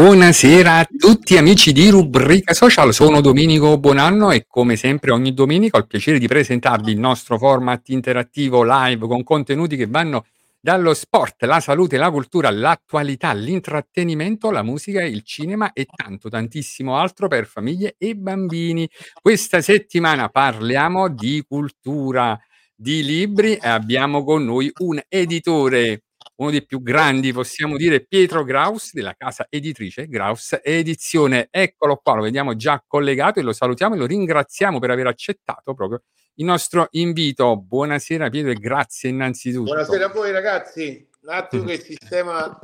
Buonasera a tutti amici di Rubrica Social, sono Domenico Bonanno e come sempre ogni domenica ho il piacere di presentarvi il nostro format interattivo live con contenuti che vanno dallo sport, la salute, la cultura, l'attualità, l'intrattenimento, la musica, il cinema e tanto tantissimo altro per famiglie e bambini. Questa settimana parliamo di cultura, di libri e abbiamo con noi un editore uno dei più grandi, possiamo dire, Pietro Graus della casa editrice Graus Edizione. Eccolo qua, lo vediamo già collegato e lo salutiamo e lo ringraziamo per aver accettato proprio il nostro invito. Buonasera Pietro e grazie innanzitutto. Buonasera a voi ragazzi, un attimo che il sistema...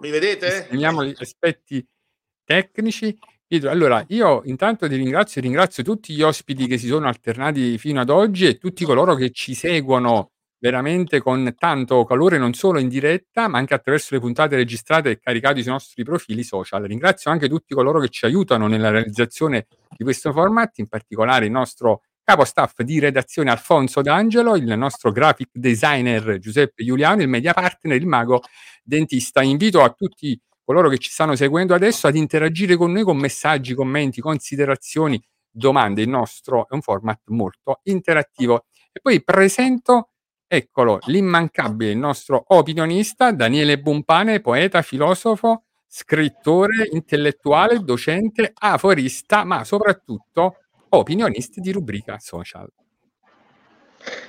Mi vedete? Sistemiamo gli aspetti tecnici. Pietro, allora io intanto ti ringrazio, ringrazio tutti gli ospiti che si sono alternati fino ad oggi e tutti coloro che ci seguono veramente con tanto calore non solo in diretta ma anche attraverso le puntate registrate e caricate sui nostri profili social. Ringrazio anche tutti coloro che ci aiutano nella realizzazione di questo format, in particolare il nostro capo staff di redazione Alfonso D'Angelo, il nostro graphic designer Giuseppe Giuliano, il media partner, il mago dentista. Invito a tutti coloro che ci stanno seguendo adesso ad interagire con noi con messaggi, commenti, considerazioni, domande. Il nostro è un format molto interattivo. E poi presento Eccolo, l'immancabile, il nostro opinionista Daniele Bumpane, poeta, filosofo, scrittore, intellettuale, docente, aforista, ma soprattutto opinionista di rubrica social.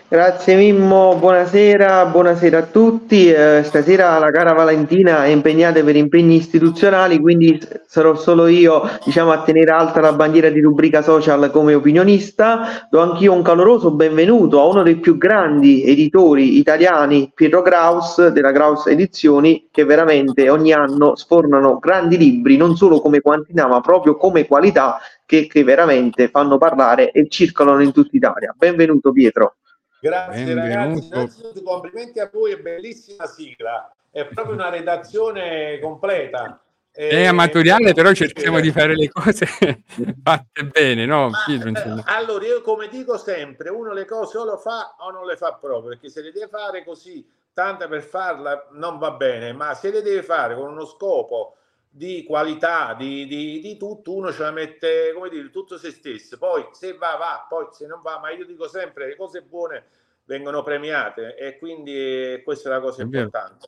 Grazie Mimmo, buonasera, buonasera a tutti. Eh, stasera la cara Valentina è impegnata per impegni istituzionali, quindi sarò solo io diciamo, a tenere alta la bandiera di rubrica social come opinionista. Do anch'io un caloroso benvenuto a uno dei più grandi editori italiani, Pietro Graus della Graus Edizioni, che veramente ogni anno sfornano grandi libri, non solo come quantità, ma proprio come qualità, che, che veramente fanno parlare e circolano in tutta Italia. Benvenuto Pietro. Grazie ragazzi, Benvenuto. innanzitutto complimenti a voi, è bellissima sigla, è proprio una redazione completa. È amatoriale, però cerchiamo di fare le cose fatte bene, no? Ma, eh, allora, io come dico sempre, uno le cose o lo fa o non le fa proprio, perché se le deve fare così, tante per farla, non va bene, ma se le deve fare con uno scopo di qualità, di, di, di tutto, uno ce la mette, come dire, tutto se stesso. Poi se va, va, poi se non va, ma io dico sempre, le cose buone vengono premiate e quindi questa è la cosa È importante.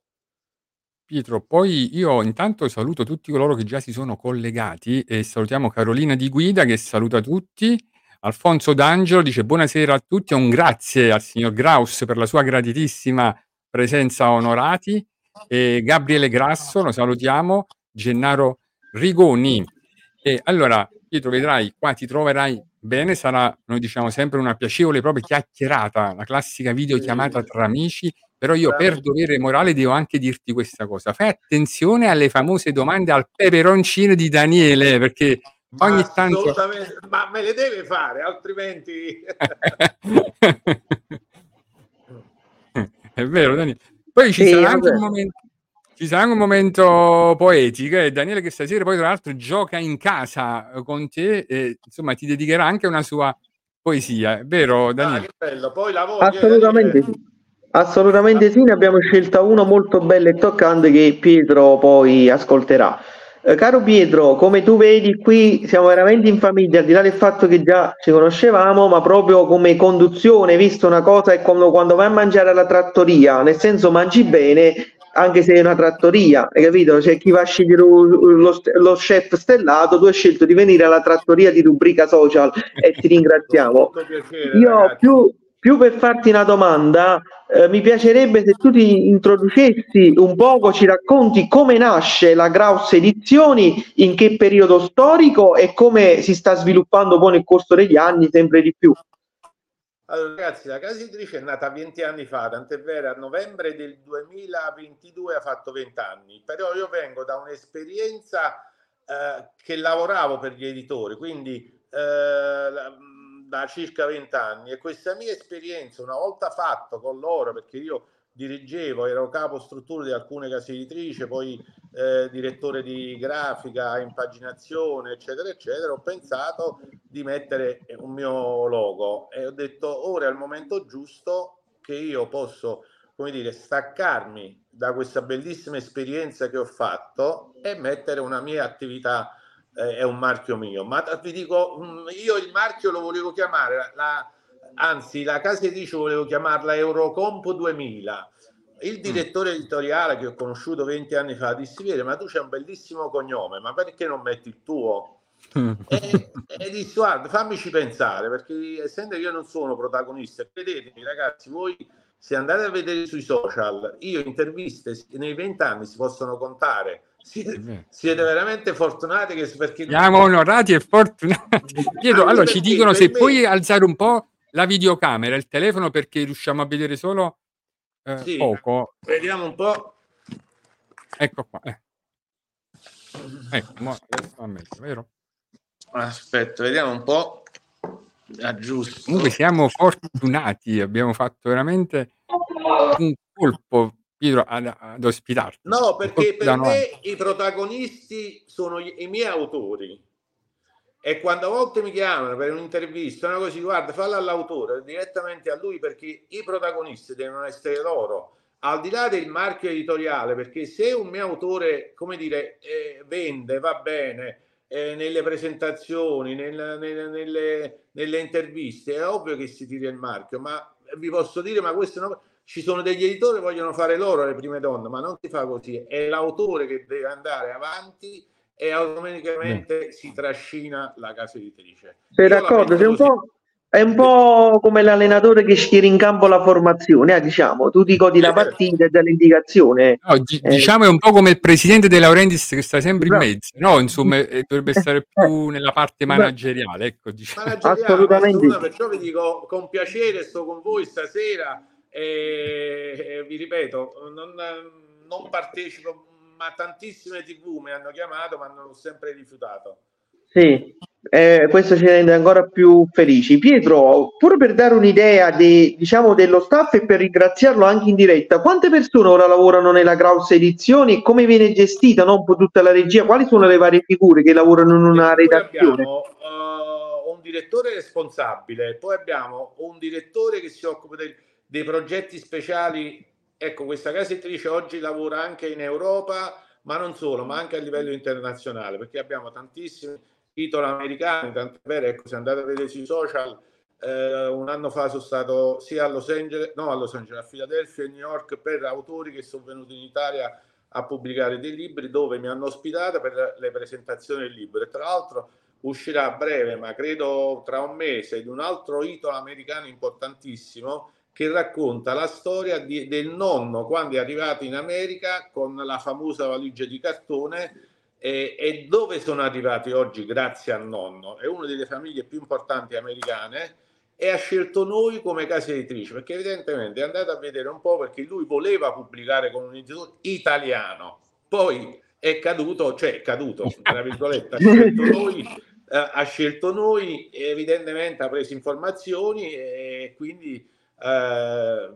Pietro, poi io intanto saluto tutti coloro che già si sono collegati e salutiamo Carolina Di Guida che saluta tutti. Alfonso D'Angelo dice buonasera a tutti, un grazie al signor Graus per la sua gratitissima presenza onorati. E Gabriele Grasso, lo salutiamo. Gennaro Rigoni. E allora, Pietro, vedrai, qua ti troverai bene, sarà, noi diciamo sempre, una piacevole proprio chiacchierata, la classica videochiamata tra amici, però io per dovere morale devo anche dirti questa cosa: fai attenzione alle famose domande al peperoncino di Daniele, perché Ma ogni tanto ma me le deve fare, altrimenti È vero Daniele. Poi ci Sì, sarà anche vabbè. un momento ci sarà un momento poetico e Daniele che stasera poi tra l'altro gioca in casa, uhm, con te e insomma ti dedicherà anche una sua poesia, è vero Ah, Daniele? che bello. Poi la voce, Assolutamente Daniele. sì. Assolutamente sì, ne abbiamo scelta una molto bella e toccante che Pietro poi ascolterà. Eh, caro Pietro, come tu vedi qui siamo veramente in famiglia, al di là del fatto che già ci conoscevamo, ma proprio come conduzione, visto una cosa è come quando vai a mangiare alla trattoria, nel senso mangi bene anche se è una trattoria, hai capito? C'è chi va a scegliere lo, lo chef stellato, tu hai scelto di venire alla trattoria di rubrica social e ti ringraziamo. piacere, Io più, più per farti una domanda, eh, mi piacerebbe se tu ti introducessi un poco, ci racconti come nasce la Graus Edizioni, in che periodo storico e come si sta sviluppando poi nel corso degli anni sempre di più. Allora, ragazzi, la casa editrice è nata 20 anni fa, tant'è vero, a novembre del 2022 ha fatto 20 anni, però io vengo da un'esperienza eh, che lavoravo per gli editori, quindi eh, la- da circa 20 anni e questa mia esperienza, una volta fatto con loro, perché io dirigevo, ero capo struttura di alcune case editrici, poi eh, direttore di grafica, impaginazione, eccetera, eccetera, ho pensato di mettere un mio logo e ho detto ora è il momento giusto che io posso, come dire, staccarmi da questa bellissima esperienza che ho fatto e mettere una mia attività eh, è un marchio mio. Ma vi dico, mm, io il marchio lo volevo chiamare, la- anzi la casa editrice volevo chiamarla Eurocomp 2000. Il direttore editoriale che ho conosciuto 20 anni fa disse: Viene, ma tu c'hai un bellissimo cognome, ma perché non metti il tuo? E, e dissi, guarda, fammici pensare, perché essendo che io non sono protagonista, credetemi ragazzi, voi se andate a vedere sui social, io interviste nei 20 anni si possono contare. Siete, siete veramente fortunati che perché Siamo onorati e fortunati. Pietro, allora ci dicono se me- puoi alzare un po' la videocamera, il telefono perché riusciamo a vedere solo eh, Sì. poco. Vediamo un po'. Ecco qua. eh. Ecco, mo meglio, vero? Aspetta, vediamo un po'. Ah, giusto. Comunque siamo fortunati, abbiamo fatto veramente un colpo, Pietro, ad, ad ospitarti. No, perché per noi. me i protagonisti sono i miei autori. E quando a volte mi chiamano per un'intervista, una cosa, guarda, falla all'autore, direttamente a lui, perché i protagonisti devono essere loro, al di là del marchio editoriale, perché se un mio autore, come dire, eh, vende, va bene, eh, nelle presentazioni, nel- nelle, nelle- nelle interviste, è ovvio che si tira il marchio, ma vi posso dire, ma questo no, ci sono degli editori che vogliono fare loro le prime donne, ma non si fa così, è l'autore che deve andare avanti e automaticamente si trascina la casa editrice. Sei Io d'accordo? Sei un è un po' come l'allenatore che schiera in campo la formazione, eh, diciamo, tu ti godi la partita e l'indicazione. No, di- Eh. diciamo è un po' come il presidente De Laurentiis che sta sempre in Bravo. mezzo, no? Insomma, eh, dovrebbe stare più nella parte Beh. manageriale, ecco, diciamo. manageriale, Assolutamente. assolutamente. perciò vi dico con piacere sto con voi stasera e, e vi ripeto non, non partecipo ma tantissime tv mi hanno chiamato ma non ho sempre rifiutato Sì, eh, questo ci rende ancora più felici. Pietro, pure per dare un'idea de- diciamo, dello staff e per ringraziarlo anche in diretta, quante persone ora lavorano nella Kraus Edizioni e come viene gestita no, tutta la regia? Quali sono le varie figure che lavorano in una redazione? abbiamo eh, un direttore responsabile poi abbiamo un direttore che si occupa del- dei progetti speciali ecco questa casa editrice oggi lavora anche in Europa ma non solo ma anche a livello internazionale perché abbiamo tantissimi titoli americani tant'è vero ecco se andate a vedere sui social eh, un anno fa sono stato sia a Los Angeles no a Los Angeles a Filadelfia e New York per autori che sono venuti in Italia a pubblicare dei libri dove mi hanno ospitato per le presentazioni del libro. E tra l'altro uscirà a breve, ma credo tra un mese, di un altro titolo americano importantissimo che racconta la storia di- del nonno quando è arrivato in America con la famosa valigia di cartone E, e dove sono arrivati oggi grazie al nonno? È una delle famiglie più importanti americane e ha scelto noi come casa editrice perché evidentemente è andato a vedere un po' perché lui voleva pubblicare con un istituto italiano poi è caduto cioè è caduto tra virgolette ha scelto noi eh, ha scelto noi evidentemente ha preso informazioni e quindi eh,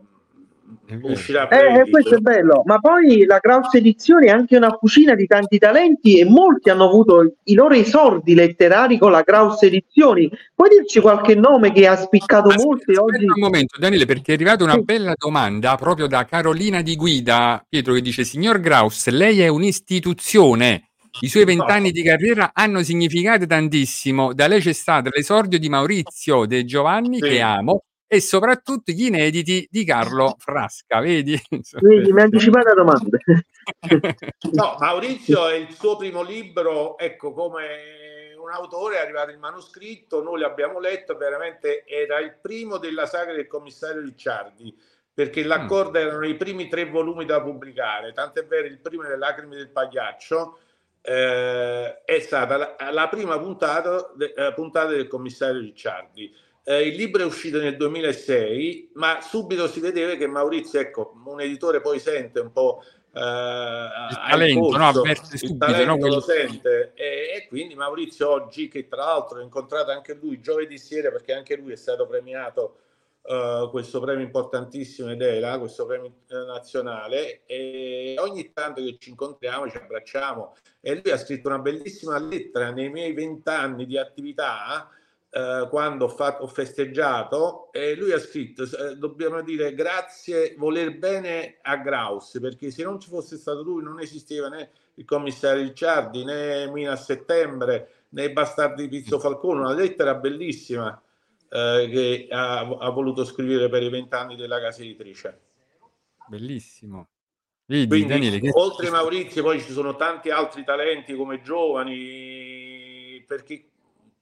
uscirà Eh, presto. questo è bello, ma poi la Kraus Edizioni è anche una fucina di tanti talenti e molti hanno avuto i loro esordi letterari con la Kraus Edizioni. Puoi dirci qualche nome che ha spiccato Aspetta, molto e oggi... aspetta un momento, Daniele, perché è arrivata una Sì. bella domanda proprio da Carolina di Guida, Pietro, che dice: Signor Graus, lei è un'istituzione. I suoi vent'anni di carriera hanno significato tantissimo. Da lei c'è stato l'esordio di Maurizio De Giovanni, Sì. che amo, e soprattutto gli inediti di Carlo Frasca. Vedi? Vedi, mi ha anticipato la domanda. No, Maurizio è il suo primo libro, ecco, come un autore è arrivato il manoscritto, noi l'abbiamo letto, veramente era il primo della saga del commissario Ricciardi, perché l'accordo erano i primi tre volumi da pubblicare, tant'è vero il primo Le lacrime del pagliaccio eh, è stata la, la prima puntata, de- eh, puntata del commissario Ricciardi. Eh, il libro è uscito nel 2006, ma subito si vedeva che Maurizio, ecco, un editore poi sente un po' eh, il talento, no? Avverte subito, talento no? Quello- lo sente e, e quindi Maurizio oggi che tra l'altro ho incontrato anche lui giovedì sera perché anche lui è stato premiato eh, questo premio importantissimo ed ELA, questo premio nazionale e ogni tanto che ci incontriamo ci abbracciamo e lui ha scritto una bellissima lettera nei miei vent'anni di attività eh, quando ho, fatto, ho festeggiato e lui ha scritto eh, dobbiamo dire grazie voler bene a Graus perché se non ci fosse stato lui non esisteva né il commissario Ricciardi né Mina a settembre né i bastardi di Pizzo Falcone una lettera bellissima eh, che ha, ha voluto scrivere per i vent'anni della casa editrice Bellissimo. Vedi, quindi Daniele, che- oltre Maurizio poi ci sono tanti altri talenti come giovani perché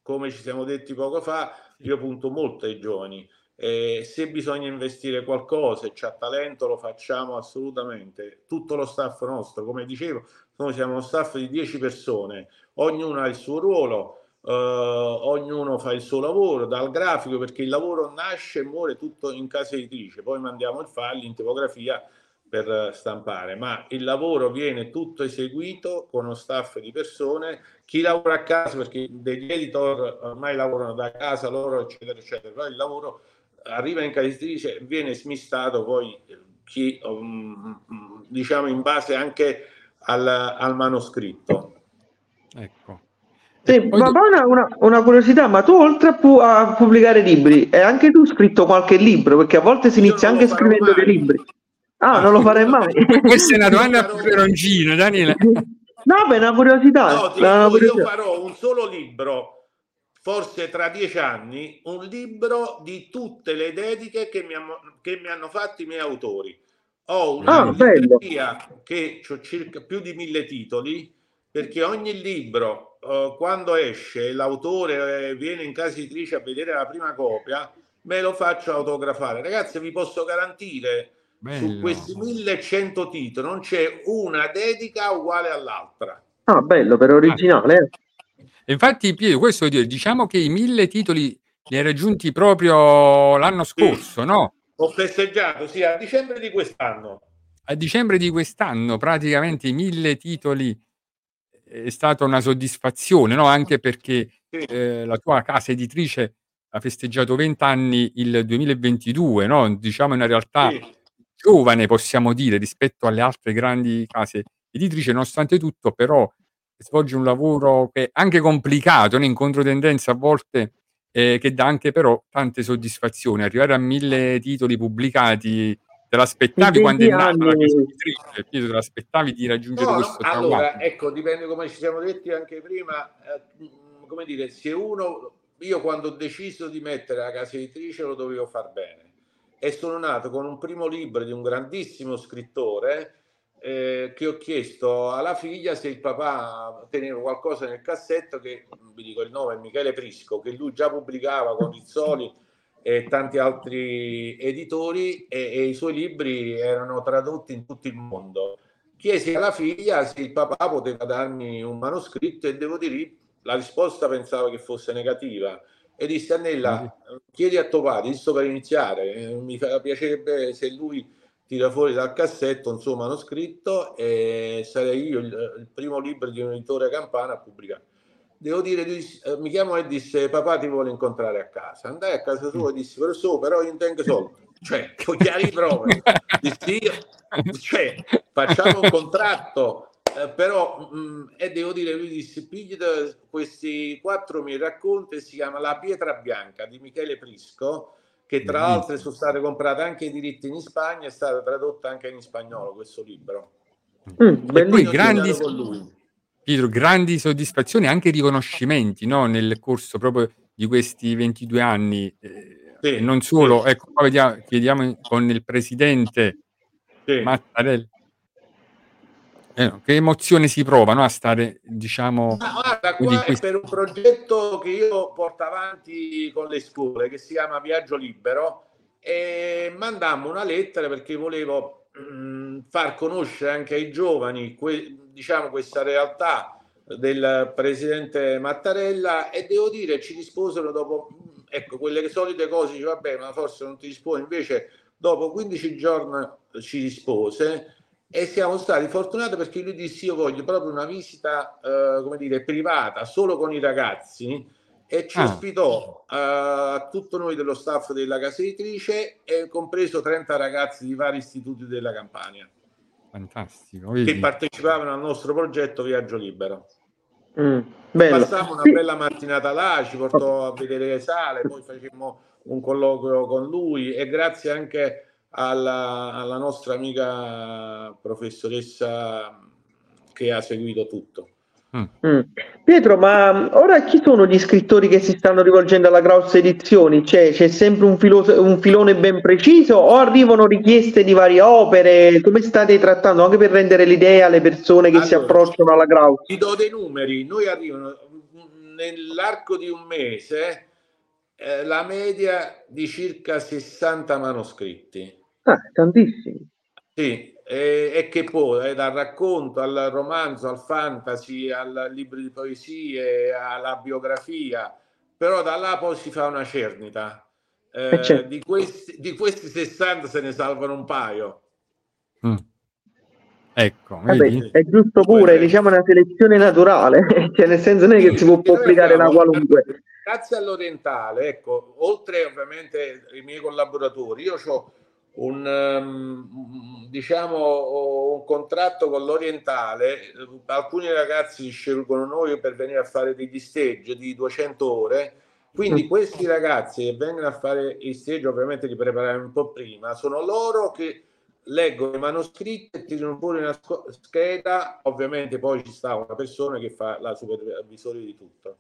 come ci siamo detti poco fa io punto molto ai giovani. Eh, se bisogna investire qualcosa e c'ha talento lo facciamo assolutamente. Tutto lo staff nostro come dicevo noi siamo uno staff di 10 persone. Ognuno ha il suo ruolo eh, ognuno fa il suo lavoro dal grafico perché il lavoro nasce e muore tutto in casa editrice. Poi mandiamo il file in tipografia per stampare, ma il lavoro viene tutto eseguito con uno staff di persone, chi lavora a casa, perché degli editor ormai lavorano da casa loro, eccetera, eccetera, però il lavoro arriva in casa editrice e viene smistato poi eh, chi, um, diciamo in base anche al, al manoscritto. Ecco. Sì, E ma poi una, una- una curiosità, ma tu oltre a, pu- a pubblicare libri, hai anche tu scritto qualche libro? Perché a volte si Io inizia anche scrivendo dei mai. libri. Ah, non lo farei mai. Questa è una domanda a peperoncino, Daniele. No, beh, è una curiosità. No, una dico, io curiosità. farò un solo libro, forse tra dieci anni, un libro di tutte le dediche che mi, hanno- che mi hanno fatto i miei autori. Ho una Ah, che ho circa più di mille titoli, perché ogni libro, eh, quando esce, l'autore eh, viene in casa editrice a vedere la prima copia, me lo faccio autografare. Ragazzi, vi posso garantire su Bello. questi 1100 titoli non c'è una dedica uguale all'altra. Ah, bello, per originale. eh. E Infatti, Pietro, questo vuol dire, diciamo che i mille titoli li hai raggiunti proprio l'anno scorso, no? Ho festeggiato, sì, a dicembre di quest'anno. A dicembre di quest'anno, praticamente i mille titoli è stata una soddisfazione, no? Anche perché Sì. eh, la tua casa editrice ha festeggiato 20 anni il 2022, no? Diciamo una realtà Sì. Giovane, possiamo dire, rispetto alle altre grandi case editrici, nonostante tutto, però svolge un lavoro che è anche complicato, no? in controtendenza a volte, eh, che dà anche però tante soddisfazioni. Arrivare a mille titoli pubblicati, te l'aspettavi quando è 20 nata la casa editrice? Te l'aspettavi di raggiungere No, questo allora, traguardo? ecco, dipende come ci siamo detti anche prima, eh, come dire, se uno, io quando ho deciso di mettere la casa editrice lo dovevo far bene e sono nato con un primo libro di un grandissimo scrittore eh, che ho chiesto alla figlia se il papà teneva qualcosa nel cassetto che, vi dico il nome, è Michele Prisco, che lui già pubblicava con Rizzoli e tanti altri editori e, e i suoi libri erano tradotti in tutto il mondo. Chiesi alla figlia se il papà poteva darmi un manoscritto e devo dire la risposta pensavo che fosse negativa e disse Annella chiedi a tuo padre, giusto per iniziare, eh, mi piacerebbe se lui tira fuori dal cassetto un suo manoscritto e sarei io il, il primo libro di un editore campana a pubblicare. Devo dire, eh, mi chiamò e disse papà ti vuole incontrare a casa. Andai a casa sua e dissi professore però io non tengo soldi. Cioè, con chiari prove. Dissi io, cioè, facciamo un contratto, eh, però, mh, e devo dire, lui disse, pigliate questi quattro miei racconti, si chiama La pietra bianca di Michele Prisco, che tra l'altro sono state comprate anche i diritti in Spagna, è stata tradotta anche in spagnolo questo libro. Mm, E poi grandi, studiato con lui. Pietro, grandi soddisfazioni, anche riconoscimenti no? nel corso proprio di questi 22 anni. eh, Sì, e non solo, ecco, qua vediamo, chiediamo con il presidente sì. Mattarella. Eh, no, che emozione si prova no? a stare, diciamo, Ma guarda, qua è questo- per un progetto che io porto avanti con le scuole che si chiama Viaggio Libero e mandammo una lettera perché volevo mm, far conoscere anche ai giovani que- diciamo questa realtà del presidente Mattarella e devo dire ci risposero dopo mm, ecco quelle solite cose dice vabbè ma forse non ti risponde invece dopo 15 giorni ci rispose e siamo stati fortunati perché lui disse io voglio proprio una visita eh, come dire privata solo con i ragazzi e ci Ah. ospitò eh, a tutto noi dello staff della casa editrice e compreso 30 ragazzi di vari istituti della Campania fantastico. che vedi? partecipavano al nostro progetto Viaggio Libero. Mm. Passammo una bella mattinata là, ci portò a vedere le sale, poi facemmo un colloquio con lui e grazie anche alla, alla nostra amica professoressa che ha seguito tutto. Mm. Pietro, ma ora chi sono gli scrittori che si stanno rivolgendo alla Kraus Edizioni? C'è, c'è sempre un, filo- un filone ben preciso o arrivano richieste di varie opere? Come state trattando? Anche per rendere l'idea alle persone che si Allora, approcciano alla Kraus. Ti do dei numeri, noi arrivano nell'arco di un mese eh, la media di circa 60 manoscritti. Ah, tantissimi. Sì, e, e che poi eh, dal racconto al romanzo, al fantasy, al libro di poesie, alla biografia, però da là poi si fa una cernita. Eh, Eh, certo. di, questi, di questi 60 se ne salvano un paio. Mm. Ecco, Vabbè, vedi? è giusto pure, diciamo, una selezione naturale, cioè nel senso non è che si può pubblicare una qualunque. Grazie all'Orientale, ecco, oltre ovviamente ai miei collaboratori, io ho un, ehm, diciamo, un contratto con l'Orientale, alcuni ragazzi scelgono noi per venire a fare degli stage di 200 ore, quindi questi ragazzi che vengono a fare i stage, ovviamente li preparano un po' prima, sono loro che leggono i manoscritti e tirano fuori una scheda, ovviamente poi ci sta una persona che fa la supervisore di tutto.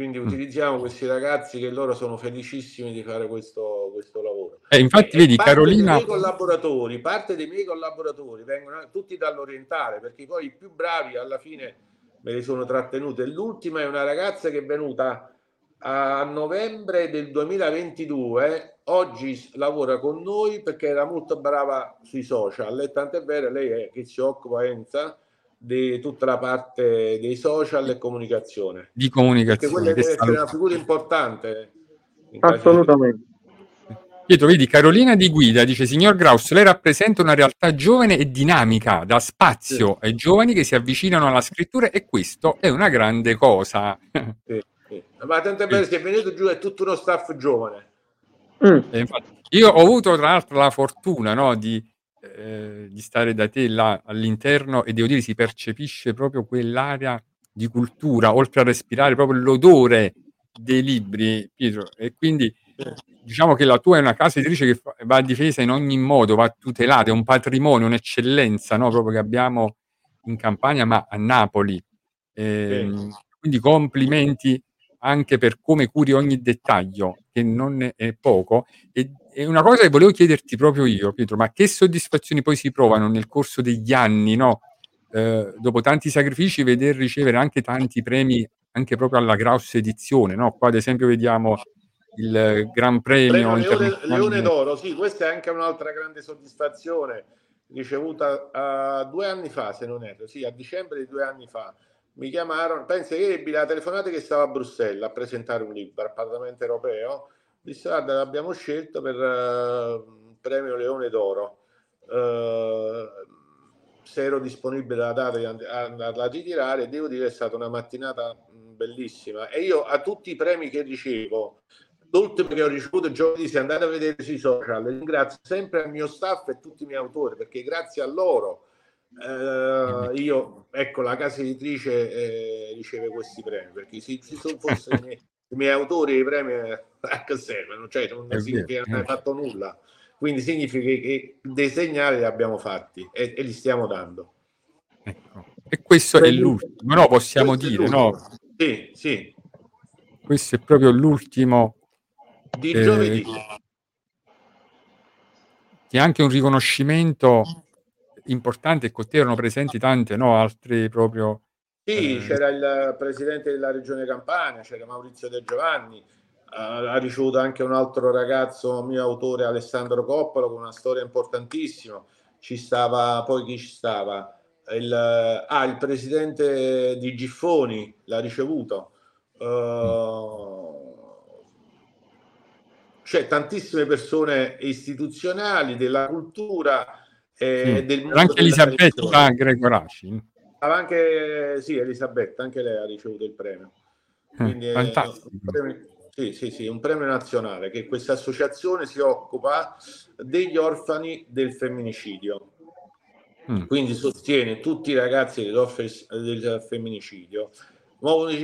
Quindi Mm. utilizziamo questi ragazzi che loro sono felicissimi di fare questo, questo lavoro. Eh, infatti, E vedi, parte Carolina, dei miei collaboratori, parte dei miei collaboratori vengono tutti dall'orientale, perché poi i più bravi alla fine me li sono trattenuti. L'ultima è una ragazza che è venuta a novembre del 2022, oggi lavora con noi perché era molto brava sui social e tant'è vero lei è che si occupa Enza di tutta la parte dei social e comunicazione. di Perché comunicazione, quella che deve essere una figura importante. Assolutamente. Pietro, vedi, Carolina di Guida dice, signor Graus, lei rappresenta una realtà giovane e dinamica, dà spazio ai giovani che si avvicinano alla scrittura e questo è una grande cosa. Sì, sì. Ma tant'è vero, se è venuto giù è tutto uno staff giovane. Mm. E infatti, io ho avuto tra l'altro la fortuna no, di, eh, di stare da te là all'interno e devo dire si percepisce proprio quell'area di cultura, oltre a respirare proprio l'odore dei libri, Pietro. E quindi diciamo che la tua è una casa editrice che fa- va difesa in ogni modo, va tutelata, è un patrimonio, un'eccellenza no, proprio che abbiamo in Campania, ma a Napoli. Ehm, Quindi complimenti anche per come curi ogni dettaglio, che non è poco. E, e una cosa che volevo chiederti proprio io, Pietro, ma che soddisfazioni poi si provano nel corso degli anni, no? Eh, dopo tanti sacrifici, veder ricevere anche tanti premi, anche proprio alla Graus edizione, no? Qua ad esempio vediamo il Gran Premio Premio Leone. Leone d'Oro, sì, questa è anche un'altra grande soddisfazione ricevuta eh, due anni fa, se non erro, sì, a dicembre di due anni fa. Mi chiamarono, penso che ebbi la telefonata che stava a Bruxelles a presentare un libro al Parlamento europeo. Disse, guarda, l'abbiamo scelto per il premio Leone d'Oro. Eh, se ero disponibile la data di and- andarla a ritirare, devo dire che è stata una mattinata bellissima. E io a tutti i premi che ricevo, l'ultimo che ho ricevuto giovedì, se andate a vedere sui social, ringrazio sempre il mio staff e tutti i miei autori, perché grazie a loro eh, io, ecco, la casa editrice eh, riceve questi premi, perché se ci sono fossero i, miei, autori i premi eh, a che servono? Cioè, non È significa vero, che non hai eh. fatto nulla. Quindi significa che dei segnali li abbiamo fatti e, e li stiamo dando. Ecco. E questo è l'ultimo, no? Possiamo dire, no? Sì, sì, Questo è proprio l'ultimo, di eh, giovedì. che è anche un riconoscimento importante e con te erano presenti tante, no? Altre proprio... Sì, eh, c'era il presidente della regione Campania, c'era Maurizio De Giovanni, eh, ha ricevuto anche un altro ragazzo, mio autore, Alessandro Coppolo, con una storia importantissima. Ci stava, poi chi ci stava? Il, ah, il presidente di Giffoni l'ha ricevuto. Eh, c'è tantissime persone istituzionali della cultura e sì. del mondo anche Elisabetta televisione. Gregoraci. Anche sì, Elisabetta, anche lei ha ricevuto il premio. Eh, Quindi è fantastico. un premio, sì, sì, sì, un premio nazionale che questa associazione si occupa degli orfani del femminicidio. Mm. Quindi sostiene tutti i ragazzi del femminicidio.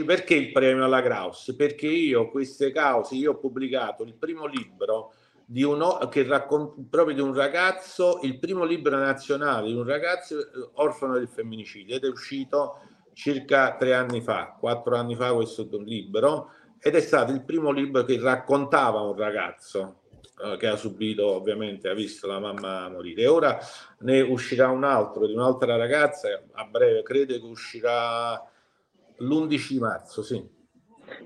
Perché il premio alla Kraus? Perché io queste cause, io ho pubblicato il primo libro di uno, che racconta proprio di un ragazzo, il primo libro nazionale di un ragazzo eh, orfano del femminicidio ed è uscito circa tre anni fa, quattro anni fa questo libro ed è stato il primo libro che raccontava un ragazzo eh, che ha subito ovviamente, ha visto la mamma morire. E ora ne uscirà un altro di un'altra ragazza a breve, credo che uscirà l'11 marzo, sì.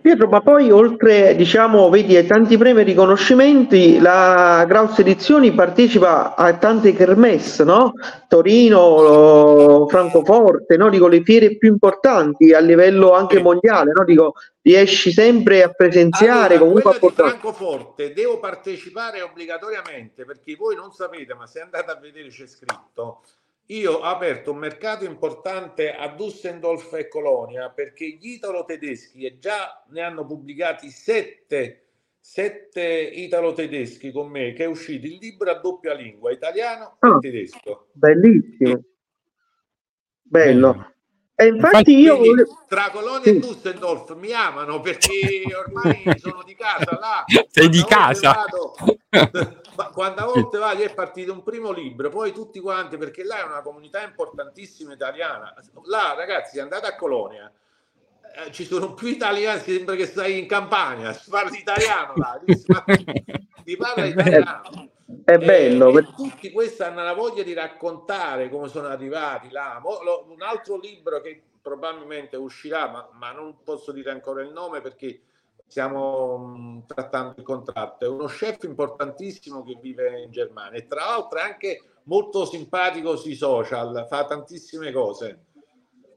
Pietro, ma poi oltre, diciamo, vedi, ai tanti premi e riconoscimenti, la Graus Edizioni partecipa a tante kermesse, no? Torino, Francoforte, no? Dico, le fiere più importanti a livello anche mondiale, no? Dico, riesci sempre a presenziare, Allora, comunque a portare... Francoforte devo partecipare obbligatoriamente perché voi non sapete, ma se andate a vedere c'è scritto. Io ho aperto un mercato importante a Düsseldorf e Colonia perché gli italo-tedeschi e già ne hanno pubblicati sette, sette italo-tedeschi con me che è uscito il libro a doppia lingua, italiano e Ah. tedesco. Bellissimo, bello. Bello. E infatti Infatti, io... Volevo- tra Colonia Sì. e Düsseldorf mi amano perché ormai sono di casa là. Sei di casa. vado- ma quante volte vado è partito un primo libro, poi tutti quanti, perché là è una comunità importantissima italiana. Là, ragazzi, andate a Colonia, eh, ci sono più italiani, sembra che stai in campagna, si parla italiano là, si parla, italiano. È bello, E, perché- tutti questi hanno la voglia di raccontare come sono arrivati là. Un altro libro che probabilmente uscirà, ma, ma non posso dire ancora il nome perché stiamo trattando il contratto. È uno chef importantissimo che vive in Germania e tra l'altro è anche molto simpatico sui social, fa tantissime cose.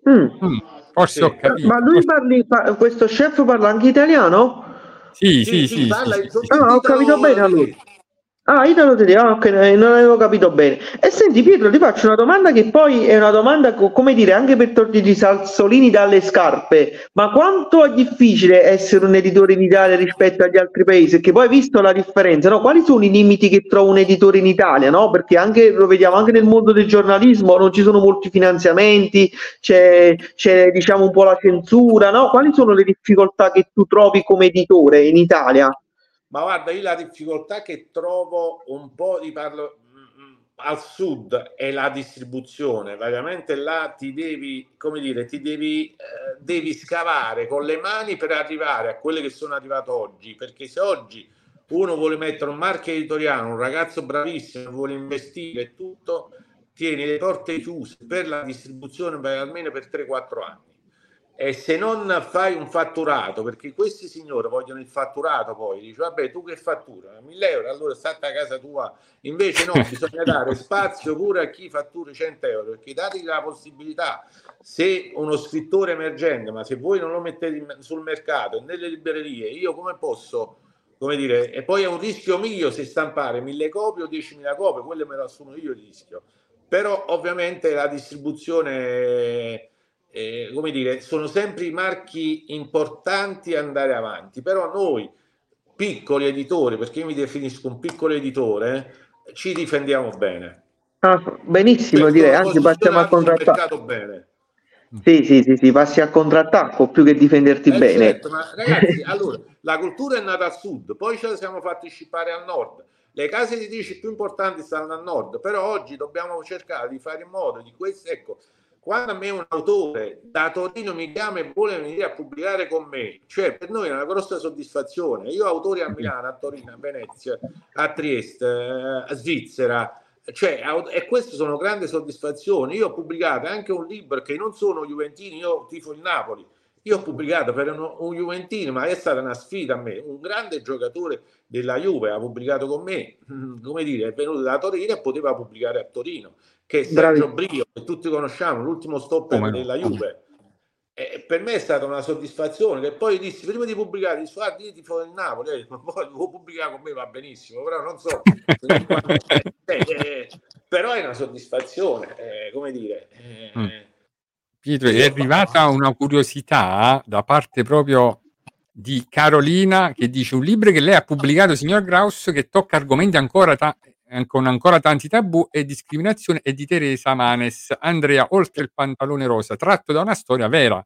Mm. Mm, Forse Sì. ho capito. Ma lui parli, pa- questo chef parla anche italiano? Sì, sì, sì. parla sì, sì, sì. Ah, ho capito bene allora. Ah, Italo tedesco, ah, ok, eh, non avevo capito bene. E senti Pietro, ti faccio una domanda che poi è una domanda, co- come dire, anche per toglierti i salsolini dalle scarpe. Ma quanto è difficile essere un editore in Italia rispetto agli altri paesi? Perché poi hai visto la differenza, no? Quali sono i limiti che trova un editore in Italia, no? Perché anche, lo vediamo anche nel mondo del giornalismo, non ci sono molti finanziamenti, c'è, c'è diciamo un po' la censura, no? Quali sono le difficoltà che tu trovi come editore in Italia? Ma guarda, io la difficoltà che trovo un po' di parlo mm, mm, al sud è la distribuzione. Veramente là ti devi, come dire, ti devi, eh, devi scavare con le mani per arrivare a quelle che sono arrivato oggi. Perché se oggi uno vuole mettere un marchio editoriale, un ragazzo bravissimo, vuole investire e tutto, tieni le porte chiuse per la distribuzione per almeno per 3-4 anni. E se non fai un fatturato, perché questi signori vogliono il fatturato poi, dici vabbè tu che fattura? 1000 euro, allora state a casa tua, invece no, bisogna dare spazio pure a chi fattura 100 euro, perché dati la possibilità, se uno scrittore emergente, ma se voi non lo mettete sul mercato, nelle librerie, io come posso, come dire, e poi è un rischio mio se stampare 1000 copie o 10.000 copie, quello me lo assumo io il rischio, però ovviamente la distribuzione eh, come dire, sono sempre i marchi importanti a andare avanti, però noi piccoli editori, perché io mi definisco un piccolo editore, ci difendiamo bene. Ah, benissimo, Perché direi, anzi passiamo sul contrattacco. bene. Sì, sì, sì, sì, passi al contrattacco più che difenderti Eh, bene. certo, ma ragazzi, allora, la cultura è nata al sud, poi ce la siamo fatti scippare al nord. Le case editrici più importanti stanno al nord, però oggi dobbiamo cercare di fare in modo di questo, ecco, quando a me un autore da Torino mi chiama e vuole venire a pubblicare con me, cioè per noi è una grossa soddisfazione. Io autori a Milano, a Torino, a Venezia, a Trieste, eh, a Svizzera, cioè, e queste sono grandi soddisfazioni. Io ho pubblicato anche un libro che non sono Juventini, io tifo il Napoli. Io ho pubblicato per uno- un Juventino, ma è stata una sfida a me. Un grande giocatore della Juve ha pubblicato con me, mm, come dire, è venuto da Torino e poteva pubblicare a Torino, che è Sergio Brio, che tutti conosciamo, l'ultimo stopper Come no? della Juve. E per me è stata una soddisfazione che poi dissi prima di pubblicare dissi guarda io tifo del Napoli ma poi devo pubblicare con me va benissimo però non so Eh, eh, però è una soddisfazione eh, come dire eh, Mm. Pietro, è arrivata una curiosità da parte proprio di Carolina che dice un libro che lei ha pubblicato, signor Graus, che tocca argomenti ancora, ta- eh, con ancora tanti tabù e discriminazione è di Teresa Manes, Andrea, oltre il pantalone rosa, tratto da una storia vera.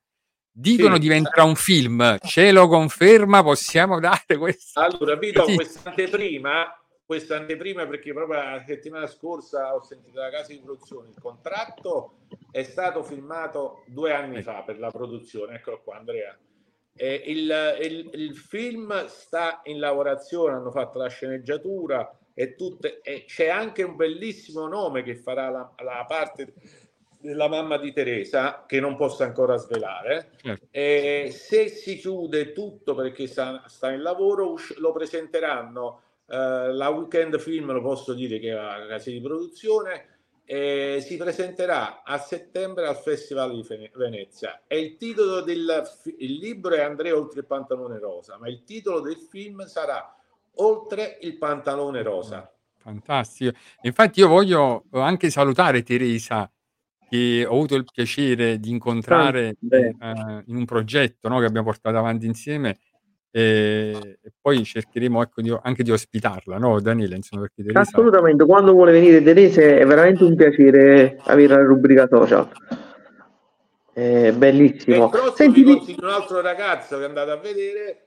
Dicono Sì. diventerà un film, ce lo conferma, possiamo dare questo? allora vi do Sì. questa anteprima questa anteprima perché proprio la settimana scorsa ho sentito la casa di produzione il contratto è stato filmato due anni fa per la produzione eccolo qua Andrea Eh, il, il- il film sta in lavorazione, hanno fatto la sceneggiatura e, tutte, e c'è anche un bellissimo nome che farà la, la parte della mamma di Teresa, che non posso ancora svelare. Certo. E se si chiude tutto perché sta, sta in lavoro, lo presenteranno eh, la Weekend Film, lo posso dire che è la casa di produzione, e si presenterà a settembre al Festival di Venezia. E il titolo del fi- il libro è Andrea oltre il pantalone rosa, ma il titolo del film sarà Oltre il pantalone rosa. Fantastico. Infatti io voglio anche salutare Teresa che ho avuto il piacere di incontrare eh, in un progetto no, che abbiamo portato avanti insieme e, e poi cercheremo ecco, di- anche di ospitarla, no Daniele? Insomma, perché Teresa Assolutamente, quando vuole venire Terese è veramente un piacere avere la rubrica social. È E bellissimo. il Senti, vi consiglio un altro ragazzo che andate a vedere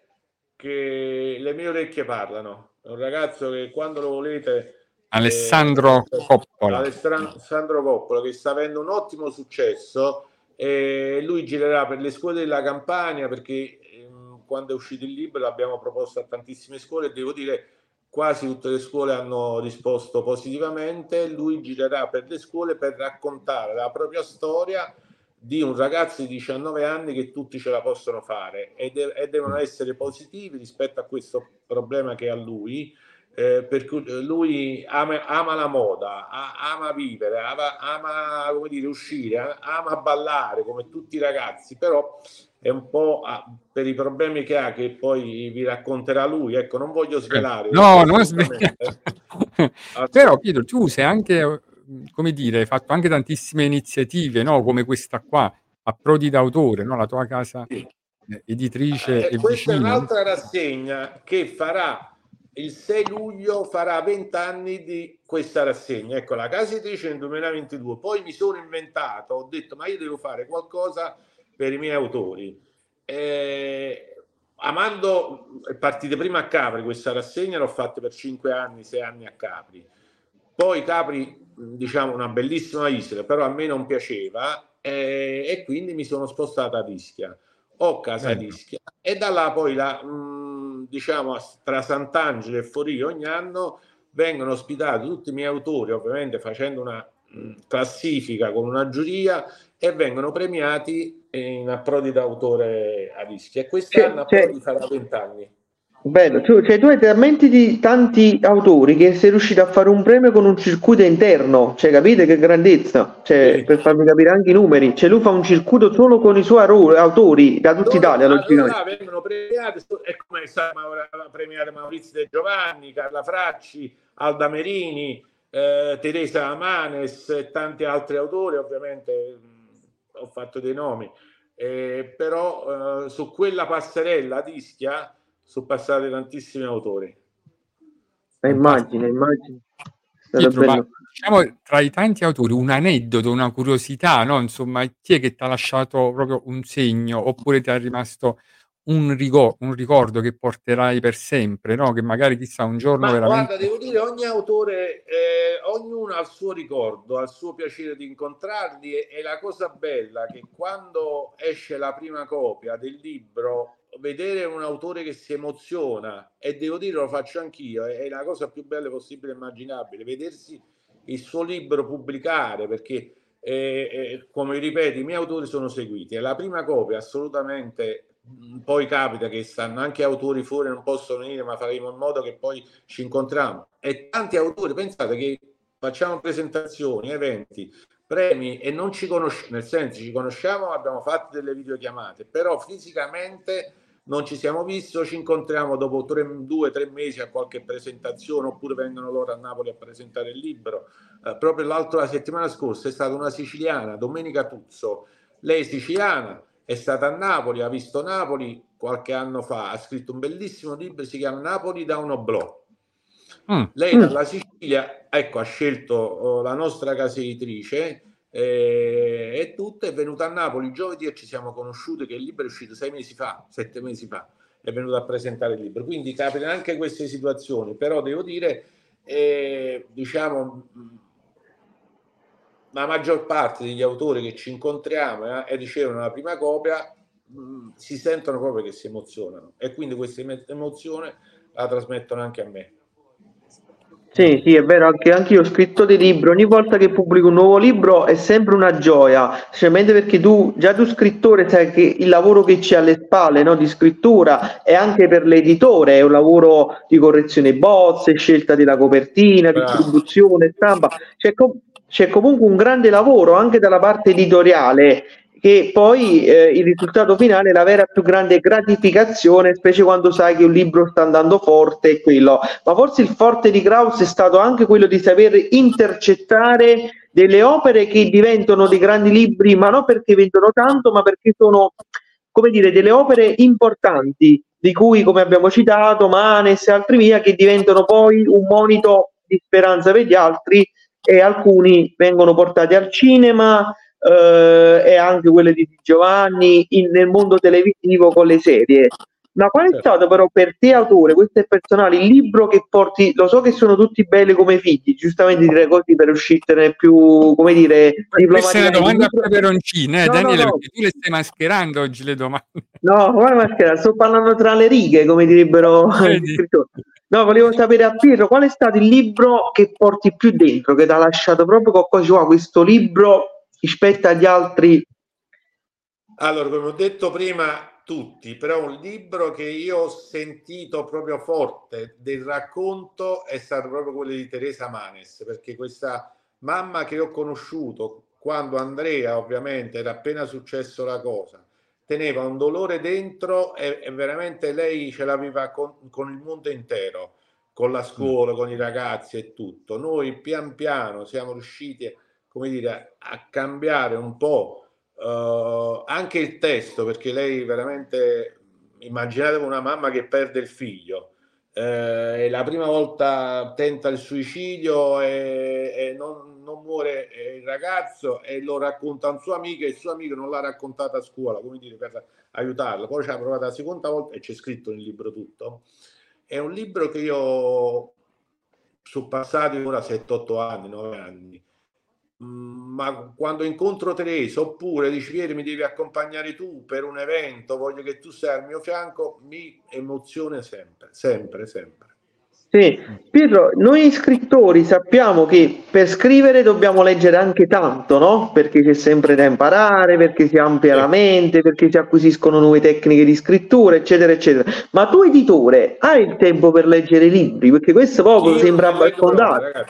che le mie orecchie parlano. È un ragazzo che quando lo volete Alessandro eh, Coppola. Alessandro Coppola che sta avendo un ottimo successo e lui girerà per le scuole della Campania perché ehm, quando è uscito il libro l'abbiamo proposto a tantissime scuole e devo dire quasi tutte le scuole hanno risposto positivamente. Lui girerà per le scuole per raccontare la propria storia di un ragazzo di 19 anni che tutti ce la possono fare e, de- e devono essere positivi rispetto a questo problema che ha lui. eh, per cui eh, lui ama, ama la moda, a- ama vivere, ama, ama, come dire, uscire, a- ama ballare come tutti i ragazzi, però è un po' ah, per i problemi che ha che poi vi racconterà lui. Ecco, non voglio svelare. No, non sveglia. Però Pietro, tu sei anche, eh, come dire, hai fatto anche tantissime iniziative, no? Come questa qua, a Prodi d'autore, no? La tua casa eh, editrice Eh, e questa è vicina. un'altra rassegna che farà il 6 luglio, farà 20 anni di questa rassegna. Ecco, la casa editrice nel 2022. Poi mi sono inventato, ho detto, ma io devo fare qualcosa per i miei autori. Eh, amando, è partita prima a Capri questa rassegna, l'ho fatta per 5 anni, 6 anni a Capri. Poi Capri, diciamo, una bellissima isola, però a me non piaceva eh, e quindi mi sono spostato ad Ischia. Ho casa ad Bello. Ischia e da là poi la, mh, diciamo a- tra Sant'Angelo e Forio ogni anno vengono ospitati tutti i miei autori, ovviamente facendo una mh, classifica con una giuria e vengono premiati in approdi d'autore a Ischia. E quest'anno Cioè- approdi farà 20 anni. Bello, tu, cioè, tu hai talmente di tanti autori che sei riuscito a fare un premio con un circuito interno, cioè capite che grandezza, cioè, Sì. per farmi capire anche i numeri, cioè lui fa un circuito solo con i suoi autori da tutta Italia, là vengono premiati, è come sa premiare Maurizio De Giovanni, Carla Fracci, Alda Merini, eh, Teresa Amanes e tanti altri autori, ovviamente mh, ho fatto dei nomi, Eh, però eh, su quella passerella ad Ischia sono passati tantissimi autori. Eh, immagino, immagino. È Pietro, ma diciamo tra i tanti autori un aneddoto, una curiosità, no? Insomma, chi è che ti ha lasciato proprio un segno oppure ti è rimasto un, rigo- un ricordo che porterai per sempre, no? Che magari chissà un giorno Ma veramente... guarda, devo dire, ogni autore, eh, ognuno ha il suo ricordo, ha il suo piacere di incontrarli e, e la cosa bella che quando esce la prima copia del libro, vedere un autore che si emoziona, e devo dire, lo faccio anch'io, è, è la cosa più bella possibile e immaginabile, vedersi il suo libro pubblicare, perché, eh, eh, come ripeto, i miei autori sono seguiti, e la prima copia assolutamente mh, poi capita che stanno anche autori fuori non possono venire ma faremo in modo che poi ci incontriamo. E tanti autori pensate che facciamo presentazioni eventi premi e non ci conosciamo nel senso ci conosciamo abbiamo fatto delle videochiamate però fisicamente non ci siamo visti o ci incontriamo dopo tre, due o tre mesi a qualche presentazione oppure vengono loro a Napoli a presentare il libro Eh, proprio l'altra la settimana scorsa è stata una siciliana Domenica Tuzzo lei è siciliana è stata a Napoli, ha visto Napoli qualche anno fa, ha scritto un bellissimo libro, si chiama Napoli da un oblò. Mm. Lei Mm. dalla Sicilia, ecco, ha scelto oh, la nostra casa editrice eh, e tutto, è venuta a Napoli giovedì e ci siamo conosciuti, che il libro è uscito sei mesi fa, sette mesi fa, è venuto a presentare il libro. Quindi capitano anche queste situazioni, però devo dire, eh, diciamo, mh, la maggior parte degli autori che ci incontriamo eh, e ricevono la prima copia mh, si sentono proprio che si emozionano e quindi questa emo- emozione la trasmettono anche a me. Sì, sì, è vero, anche, anche io ho scritto dei libri, ogni volta che pubblico un nuovo libro è sempre una gioia, specialmente perché tu, già tu scrittore, sai che il lavoro che c'è alle spalle, no, di scrittura e anche per l'editore è un lavoro di correzione bozze, scelta della copertina, Bravo. distribuzione, stampa, c'è, com- c'è comunque un grande lavoro anche dalla parte editoriale che poi eh, il risultato finale è la vera più grande gratificazione, specie quando sai che un libro sta andando forte e quello. Ma forse il forte di Kraus è stato anche quello di saper intercettare delle opere che diventano dei grandi libri, ma non perché vendono tanto, ma perché sono, come dire, delle opere importanti, di cui, come abbiamo citato, Manes e altri via, che diventano poi un monito di speranza per gli altri e alcuni vengono portati al cinema eh, e anche quelle di Giovanni in- nel mondo televisivo con le serie. Ma qual è Certo. stato però per te, autore, questo è personale, il libro che porti, lo so che sono tutti belli come figli, giustamente dire così per uscirne più, come dire, Questa è una domanda a Il libro- peperoncino, eh, No, no, Daniele, no. perché tu le stai mascherando oggi le domande. No, guarda maschera, sto parlando tra le righe, come direbbero gli scrittori. No, volevo sapere a Pietro qual è stato il libro che porti più dentro, che ti ha lasciato proprio qualcosa, "Wow, questo libro rispetto agli altri. Allora, come ho detto prima, tutti, però un libro che io ho sentito proprio forte del racconto è stato proprio quello di Teresa Manes, perché questa mamma che ho conosciuto quando Andrea, ovviamente, era appena successo la cosa, teneva un dolore dentro e, e veramente lei ce l'aveva con, con il mondo intero, con la scuola, con i ragazzi e tutto. Noi pian piano siamo riusciti, come dire, a cambiare un po' eh, anche il testo, perché lei veramente, immaginate una mamma che perde il figlio, eh, la prima volta tenta il suicidio e, e non, non muore eh, il ragazzo e lo racconta a un suo amico e il suo amico non l'ha raccontata a scuola, come dire, per aiutarlo. Poi ci ha provato la seconda volta e c'è scritto nel libro tutto. È un libro che io sono passati ora 7-8 anni, 9 anni ma quando incontro Teresa oppure dici Pieri mi devi accompagnare tu per un evento, voglio che tu sia al mio fianco, mi emoziona sempre, sempre, sempre. Sì, Pietro, noi scrittori sappiamo che per scrivere dobbiamo leggere anche tanto, no? Perché c'è sempre da imparare, perché si amplia la mente, perché si acquisiscono nuove tecniche di scrittura, eccetera, eccetera. Ma tu, editore, hai il tempo per leggere i libri? Perché questo Io sembra abbastanza.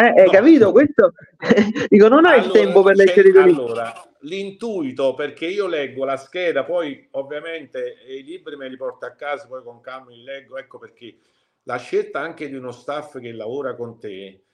Eh, hai No. capito? Questo dico, non hai il Allora, tempo per leggere i tuoi libri. allora, l'intuito, perché io leggo la scheda, poi ovviamente i libri me li porto a casa, poi con calma li leggo, ecco perché la scelta anche di uno staff che lavora con te,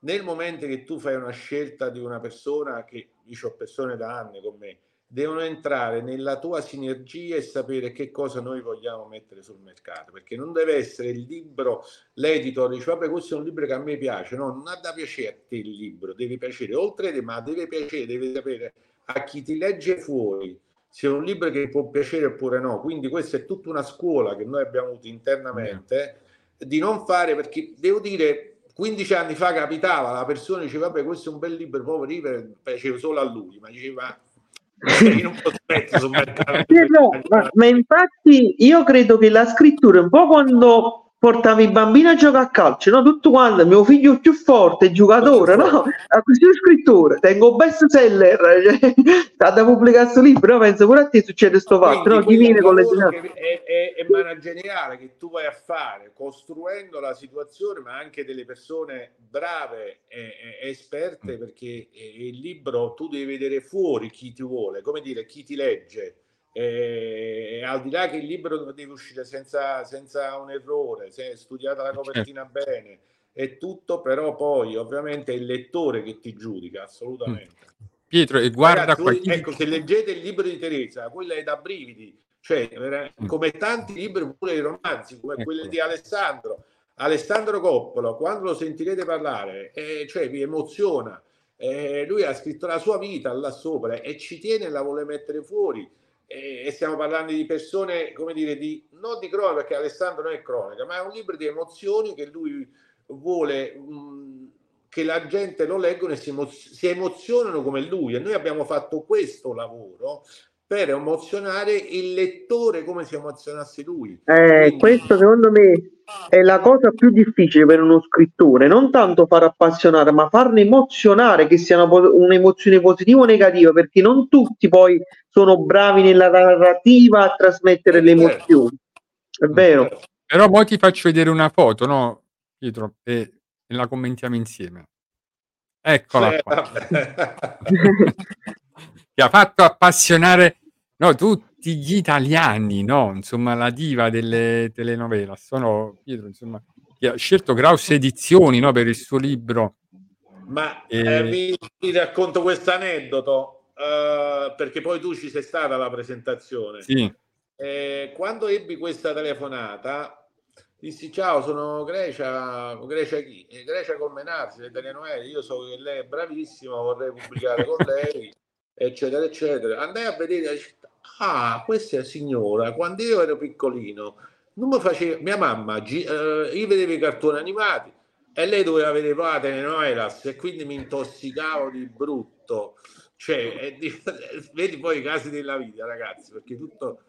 nel momento che tu fai una scelta di una persona, che io ho persone da anni con me, devono entrare nella tua sinergia e sapere che cosa noi vogliamo mettere sul mercato, perché non deve essere il libro, l'editor dice vabbè questo è un libro che a me piace, no, non ha da te il libro, deve piacere. Oltre te, ma deve piacere, deve sapere a chi ti legge fuori se è un libro che può piacere oppure no, quindi questa è tutta una scuola che noi abbiamo avuto internamente di non fare, perché devo dire 15 anni fa capitava, la persona diceva vabbè questo è un bel libro, libro, piaceva solo a lui, ma diceva posso mettere sul mercato. No, ma, ma infatti io credo che la scrittura un po' quando portavi i bambini a giocare a calcio, no? Tutto quanto, mio figlio più forte, giocatore, no? A così un scrittore, tengo best seller, cioè, sta da pubblicare questo libro, no? penso pure a te succede sto fatto, no? Chi viene con le è, è, è manageriale che tu vai a fare costruendo la situazione, ma anche delle persone brave e, e esperte, perché eh, il libro tu devi vedere fuori chi ti vuole, come dire, chi ti legge. E al di là che il libro deve uscire senza, senza un errore, se è studiata la copertina bene e tutto, però poi ovviamente è il lettore che ti giudica assolutamente. Pietro, e guarda Ragazzi, qua. ecco, se leggete il libro di Teresa, quello è da brividi, cioè, Mm. come tanti libri, pure i romanzi, come Ecco. quelli di Alessandro. Alessandro Coppola, quando lo sentirete parlare, eh, cioè, vi emoziona. Eh, lui ha scritto la sua vita là sopra e ci tiene e la vuole mettere fuori. E stiamo parlando di persone, come dire, di, non di cronaca, perché Alessandro non è cronaca, ma è un libro di emozioni che lui vuole mh, che la gente lo leggono e si emozionano come lui. E noi abbiamo fatto questo lavoro per emozionare il lettore come si emozionasse lui. Eh, Quindi- questo secondo me è la cosa più difficile per uno scrittore, non tanto far appassionare, ma farne emozionare, che sia una un'emozione positiva o negativa, perché non tutti poi sono bravi nella narrativa a trasmettere le emozioni. È vero. Però poi ti faccio vedere una foto, no, Pietro? E, e la commentiamo insieme. Eccola qua. che ha fatto appassionare no, tutti gli italiani, no? Insomma, la diva delle telenovela. Sono Pietro, insomma, che ha scelto Graus Edizioni, no, per il suo libro. Ma E- eh, vi, vi racconto questo aneddoto eh, perché poi tu ci sei stata alla presentazione. Sì, Eh, quando ebbi questa telefonata, dissi ciao, sono Grecia, Grecia chi? Eh, Grecia Colmenazzi, le telenovele, io so che lei è bravissima, vorrei pubblicare con lei, eccetera, eccetera. Andai a vedere la. Ah, questa signora, quando io ero piccolino, non mi faceva, mia mamma, eh, io vedevo i cartoni animati e lei doveva vedere poi la telenovelas e quindi mi intossicavo di brutto. Cioè, di- vedi poi i casi della vita, ragazzi, perché tutto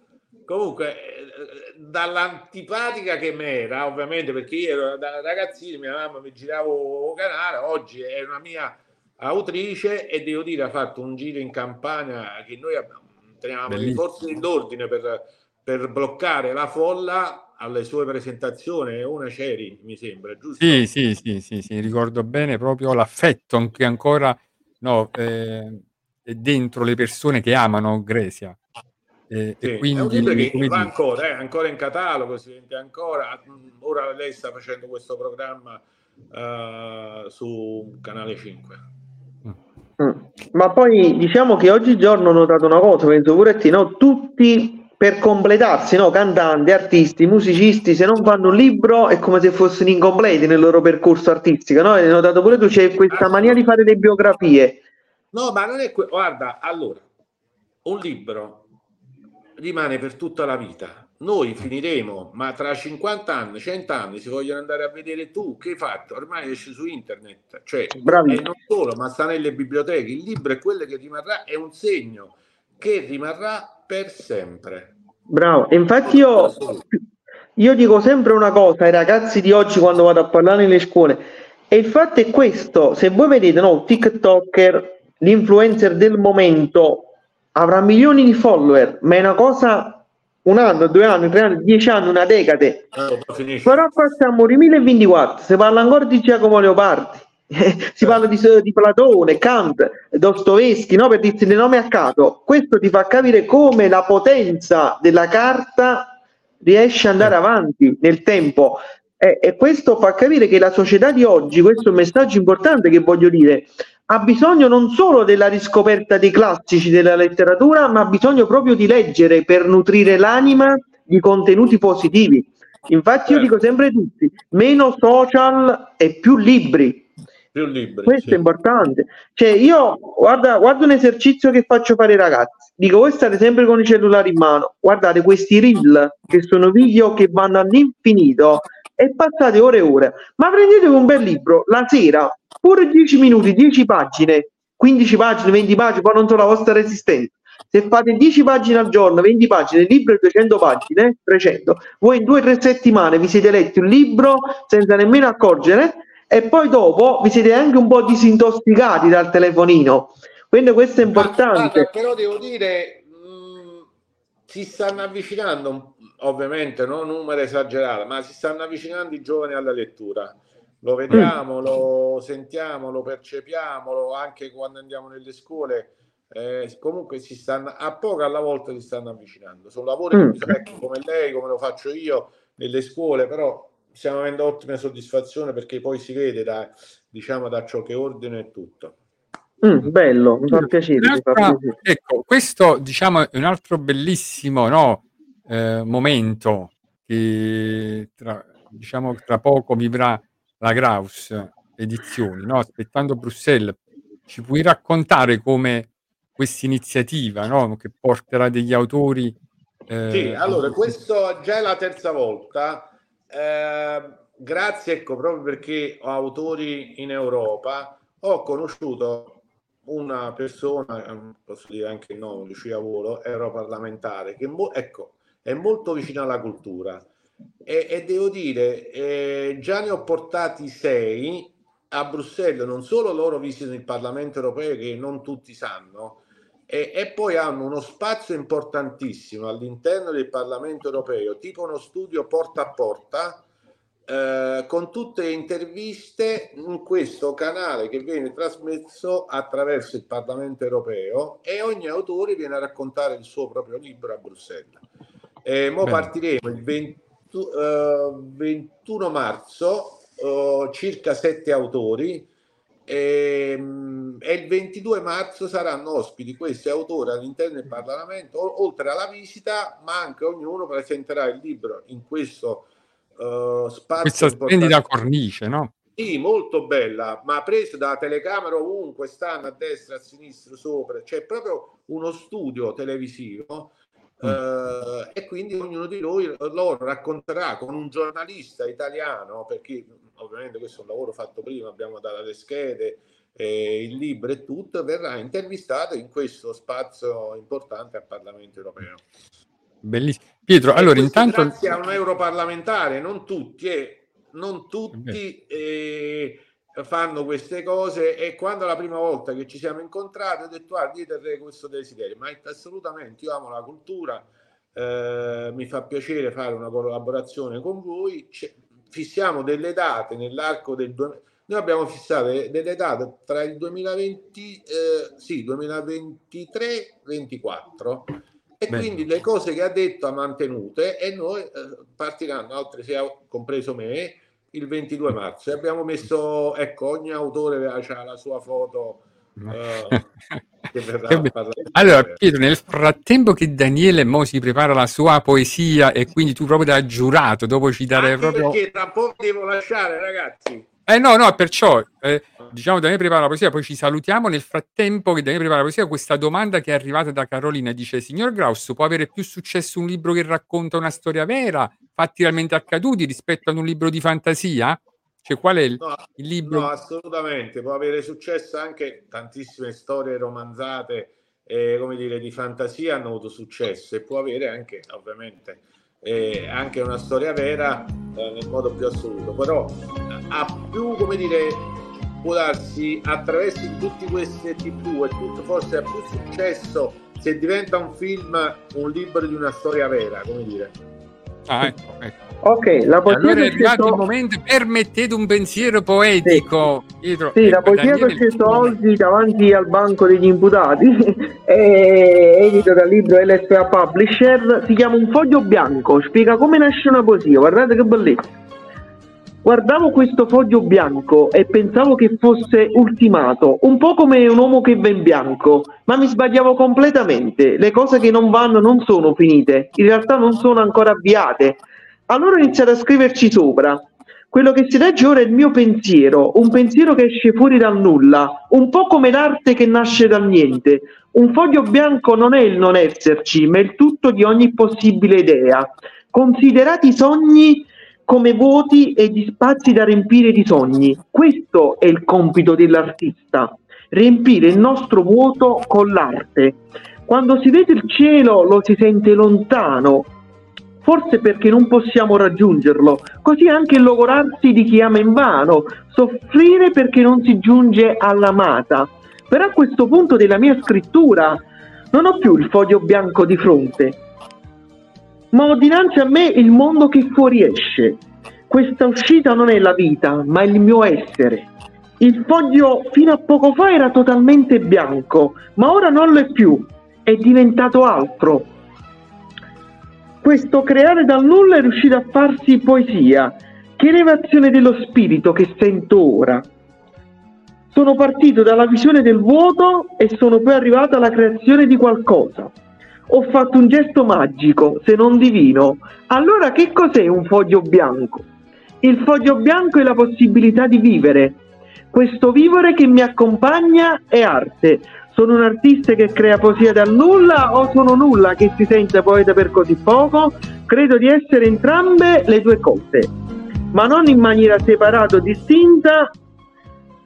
comunque eh, dall'antipatica che mi era ovviamente perché io ero da ragazzino mia mamma mi giravo canale oggi è una mia autrice e devo dire ha fatto un giro in campagna che noi abbiamo teniamo le forze dell'ordine per, per bloccare la folla alle sue presentazioni una c'eri mi sembra giusto? sì, sì, sì, sì, sì, ricordo bene proprio l'affetto che ancora no, eh, è dentro le persone che amano Grecia. Eh, Sì, e è un quindi, libro che va ancora, è ancora in catalogo, si vende ancora. Mm, Ora lei sta facendo questo programma eh, su Canale 5. Mm. Ma poi diciamo che oggigiorno ho notato una cosa, penso pure a te, no? Tutti per completarsi, no? Cantanti, artisti, musicisti, se non fanno un libro è come se fossero incompleti nel loro percorso artistico, no? Hai notato pure tu, c'è questa mania di fare le biografie. No, ma non è que- Guarda, allora, un libro rimane per tutta la vita. Noi finiremo, ma tra 50 anni, 100 anni, si vogliono andare a vedere tu che hai fatto, ormai esce su internet, cioè, Bravi. non solo, ma sta nelle biblioteche. Il libro è quello che rimarrà, è un segno che rimarrà per sempre. Bravo, e infatti io, io dico sempre una cosa ai ragazzi di oggi quando vado a parlare nelle scuole, e il fatto è questo, se voi vedete, no, TikToker, l'influencer del momento, avrà milioni di follower, ma è una cosa, un anno, due anni, tre anni, dieci anni, una decade, Eh, però qua siamo nel 2024, si parla ancora di Giacomo Leopardi, si parla di, di Platone, Kant, Dostoevsky, no? per dirti dei nomi a caso. Questo ti fa capire come la potenza della carta riesce ad andare avanti nel tempo. E, e questo fa capire che la società di oggi, questo è un messaggio importante che voglio dire, ha bisogno non solo della riscoperta dei classici della letteratura, ma ha bisogno proprio di leggere per nutrire l'anima di contenuti positivi. Infatti io Certo. dico sempre a tutti, meno social e più libri. Più libri. Questo sì. è importante. Cioè, io guarda, guarda un esercizio che faccio fare ai ragazzi. Dico, voi state sempre con i cellulari in mano. Guardate questi reel, che sono video che vanno all'infinito, e passate ore e ore. Ma prendetevi un bel libro la sera, pure 10 minuti, 10 pagine, 15 pagine, 20 pagine, poi non so la vostra resistenza. Se fate 10 pagine al giorno, 20 pagine, il libro è 200 pagine, 300, voi in 2-3 settimane vi siete letti un libro senza nemmeno accorgere e poi dopo vi siete anche un po' disintossicati dal telefonino. Quindi questo è Ma, guarda, importante. però devo dire, mh, si stanno avvicinando, ovviamente non numero esagerato, ma si stanno avvicinando i giovani alla lettura. Lo vediamo, lo sentiamo, lo percepiamo, lo- anche quando andiamo nelle scuole. eh, comunque si stanno a poco alla volta si stanno avvicinando. Sono lavori Mm. come lei, come lo faccio io nelle scuole, però stiamo avendo ottime soddisfazione perché poi si vede da, diciamo, da ciò che ordino e tutto. Mm, bello, mi fa piacere. mi fa piacere. ecco, questo diciamo è un altro bellissimo no, eh, momento che tra, diciamo, tra poco vivrà la Graus Edizioni, no? aspettando Bruxelles. Ci puoi raccontare come questa iniziativa no? che porterà degli autori? eh, Sì, allora, questo già è la terza volta. Eh, grazie, ecco, proprio perché ho autori in Europa, ho conosciuto una persona, eh, posso dire anche il nome, Lucia Volo, europarlamentare, che mo- ecco, è molto vicina alla cultura. E, e devo dire, eh, già ne ho portati sei a Bruxelles, non solo loro visitano il Parlamento europeo, che non tutti sanno, e, e poi hanno uno spazio importantissimo all'interno del Parlamento europeo, tipo uno studio porta a porta, eh, con tutte le interviste in questo canale che viene trasmesso attraverso il Parlamento europeo e ogni autore viene a raccontare il suo proprio libro a Bruxelles. E mo Bene. partiremo il 20 eh, 21 marzo, eh, circa sette autori, e, mm, e il 22 marzo saranno ospiti questi autori all'interno del Parlamento, oltre alla visita, ma anche ognuno presenterà il libro in questo eh, spazio. questa splendida cornice, no? Sì, molto bella, ma preso da telecamera ovunque, stanno a destra, a sinistra, sopra, c'è proprio uno studio televisivo eh, e quindi ognuno di noi loro racconterà con un giornalista italiano, perché ovviamente questo è un lavoro fatto prima, abbiamo dato le schede, eh, il libro e tutto, verrà intervistato in questo spazio importante al Parlamento europeo. Bellissimo. Pietro, E allora intanto... grazie a un europarlamentare, non tutti, eh, non tutti fanno queste cose e quando la prima volta che ci siamo incontrati ho detto io terrei questo desiderio, ma assolutamente io amo la cultura, eh, mi fa piacere fare una collaborazione con voi, C'è- fissiamo delle date nell'arco del due- noi abbiamo fissato de- delle date tra il 2020, eh, sì, 2023-24 e Bene. quindi le cose che ha detto ha mantenute e noi eh, partiranno altre sei, au- compreso me il 22 marzo. E abbiamo messo ecco ogni autore ha la sua foto eh, che verrà Che. Allora, Pietro, nel frattempo che Daniele mo si prepara la sua poesia e quindi tu proprio da giurato, dopo ci darei proprio... perché tra poco devo lasciare ragazzi Eh no, no, perciò, eh, diciamo, Daniele prepara la poesia, poi ci salutiamo. Nel frattempo che Daniele prepara la poesia, questa domanda che è arrivata da Carolina dice, signor Graus, può avere più successo un libro che racconta una storia vera, fatti realmente accaduti, rispetto ad un libro di fantasia? Cioè, qual è il, no, il libro? no, assolutamente può avere successo anche tantissime storie romanzate eh, come dire di fantasia hanno avuto successo e può avere anche ovviamente è anche una storia vera eh, nel modo più assoluto, però ha più, come dire, può darsi attraverso tutti questi tv e tutto forse ha più successo se diventa un film, un libro di una storia vera, come dire. Ah, ecco, ecco. Ok, la poesia Allora è arrivato il momento, permettete un pensiero poetico. Pietro. Sì, la poesia che ho scelto oggi davanti al banco degli imputati è edito dal libro LSA Publisher, si chiama Un foglio bianco, spiega come nasce una poesia, guardate che bellezza. Guardavo questo foglio bianco e pensavo che fosse ultimato, un po' come un uomo che va in bianco, ma mi sbagliavo completamente. Le cose che non vanno non sono finite, in realtà non sono ancora avviate. Allora ho iniziato a scriverci sopra. Quello che si legge ora è il mio pensiero, un pensiero che esce fuori dal nulla, un po' come l'arte che nasce dal niente. Un foglio bianco non è il non esserci, ma il tutto di ogni possibile idea. Considerati i sogni come vuoti e gli spazi da riempire di sogni. Questo è il compito dell'artista, riempire il nostro vuoto con l'arte. Quando si vede il cielo lo si sente lontano, forse perché non possiamo raggiungerlo. Così anche logorarsi di chi ama invano, soffrire perché non si giunge all'amata. Però a questo punto della mia scrittura non ho più il foglio bianco di fronte, ma ho dinanzi a me il mondo che fuoriesce. Questa uscita non è la vita, ma il mio essere. Il foglio fino a poco fa era totalmente bianco, ma ora non lo è più, è diventato altro. Questo creare dal nulla è riuscito a farsi poesia. Che elevazione dello spirito che sento ora. Sono partito dalla visione del vuoto e sono poi arrivato alla creazione di qualcosa. Ho fatto un gesto magico, se non divino. Allora che cos'è un foglio bianco? Il foglio bianco è la possibilità di vivere. Questo vivere che mi accompagna è arte. Sono un artista che crea poesia dal nulla o sono nulla che si sente poeta per così poco? Credo di essere entrambe le due cose, ma non in maniera separata o distinta.